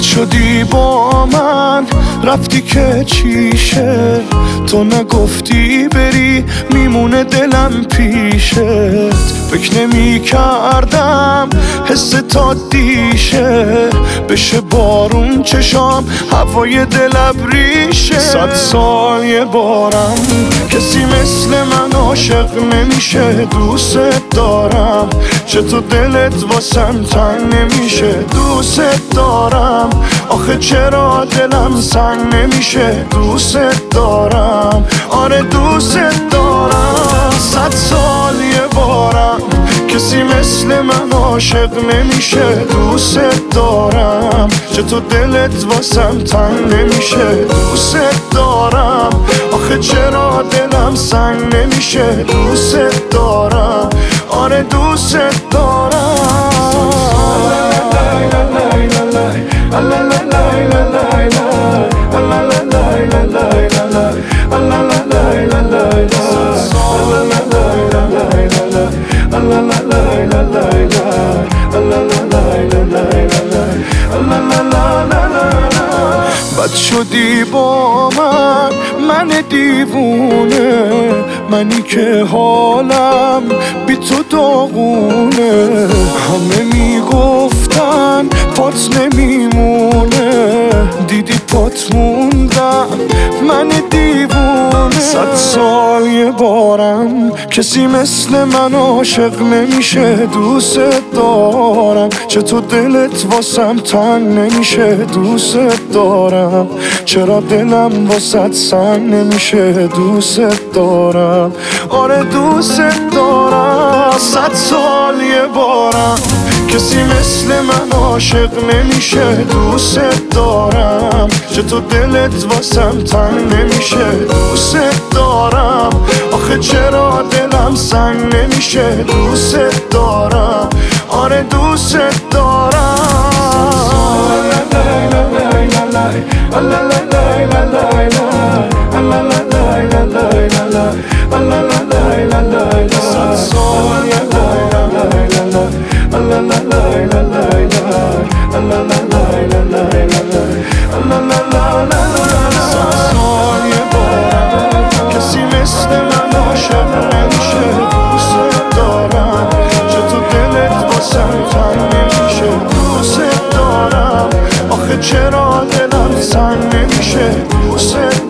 بد شدی با من؟ رفتی که چیشه؟ تو نگفتی بری میمونه دلم پیشت فکر نمی کردم حس تا دیشه. بشه بارون چشام هوای دل ریشه. صد سال یه بارم کسی مثل من عاشق نمیشه دوست دارم. چطور دلت واسم تنگ نمیشه. دوست دارم. آخه چرا دلم سنگ نمیشه؟ دوست دارم. آره دوست دارم. صد سال یه بارم کسی مثل من عاشق نمیشه. دوست دارم. چطور دلت واسم تنگ نمیشه؟ دوست دارم. آخه چرا دلم سنگ نمیشه؟ دوست دارم. بد شدی با من من دیوونه منی که حالم بی تو داغونه. همه می‌گفتن پات نمیمونه. دیدی پات موندم. من دیوونه. صد سال یه بارم کسی مثل من عاشق نمیشه دوست دارم. چطور دلت واسم تنگ نمیشه دوست دارم. چرا دلم واسد سنگ نمیشه دوست دارم. آره دوست کسی مثل من عاشق نمیشه دوست دارم. چه تو دلت واسم تن نمیشه دوست دارم. آخه چرا دلم سنگ نمیشه؟ دوست دارم. آره دوست دارم. انسان نمیشه. حسین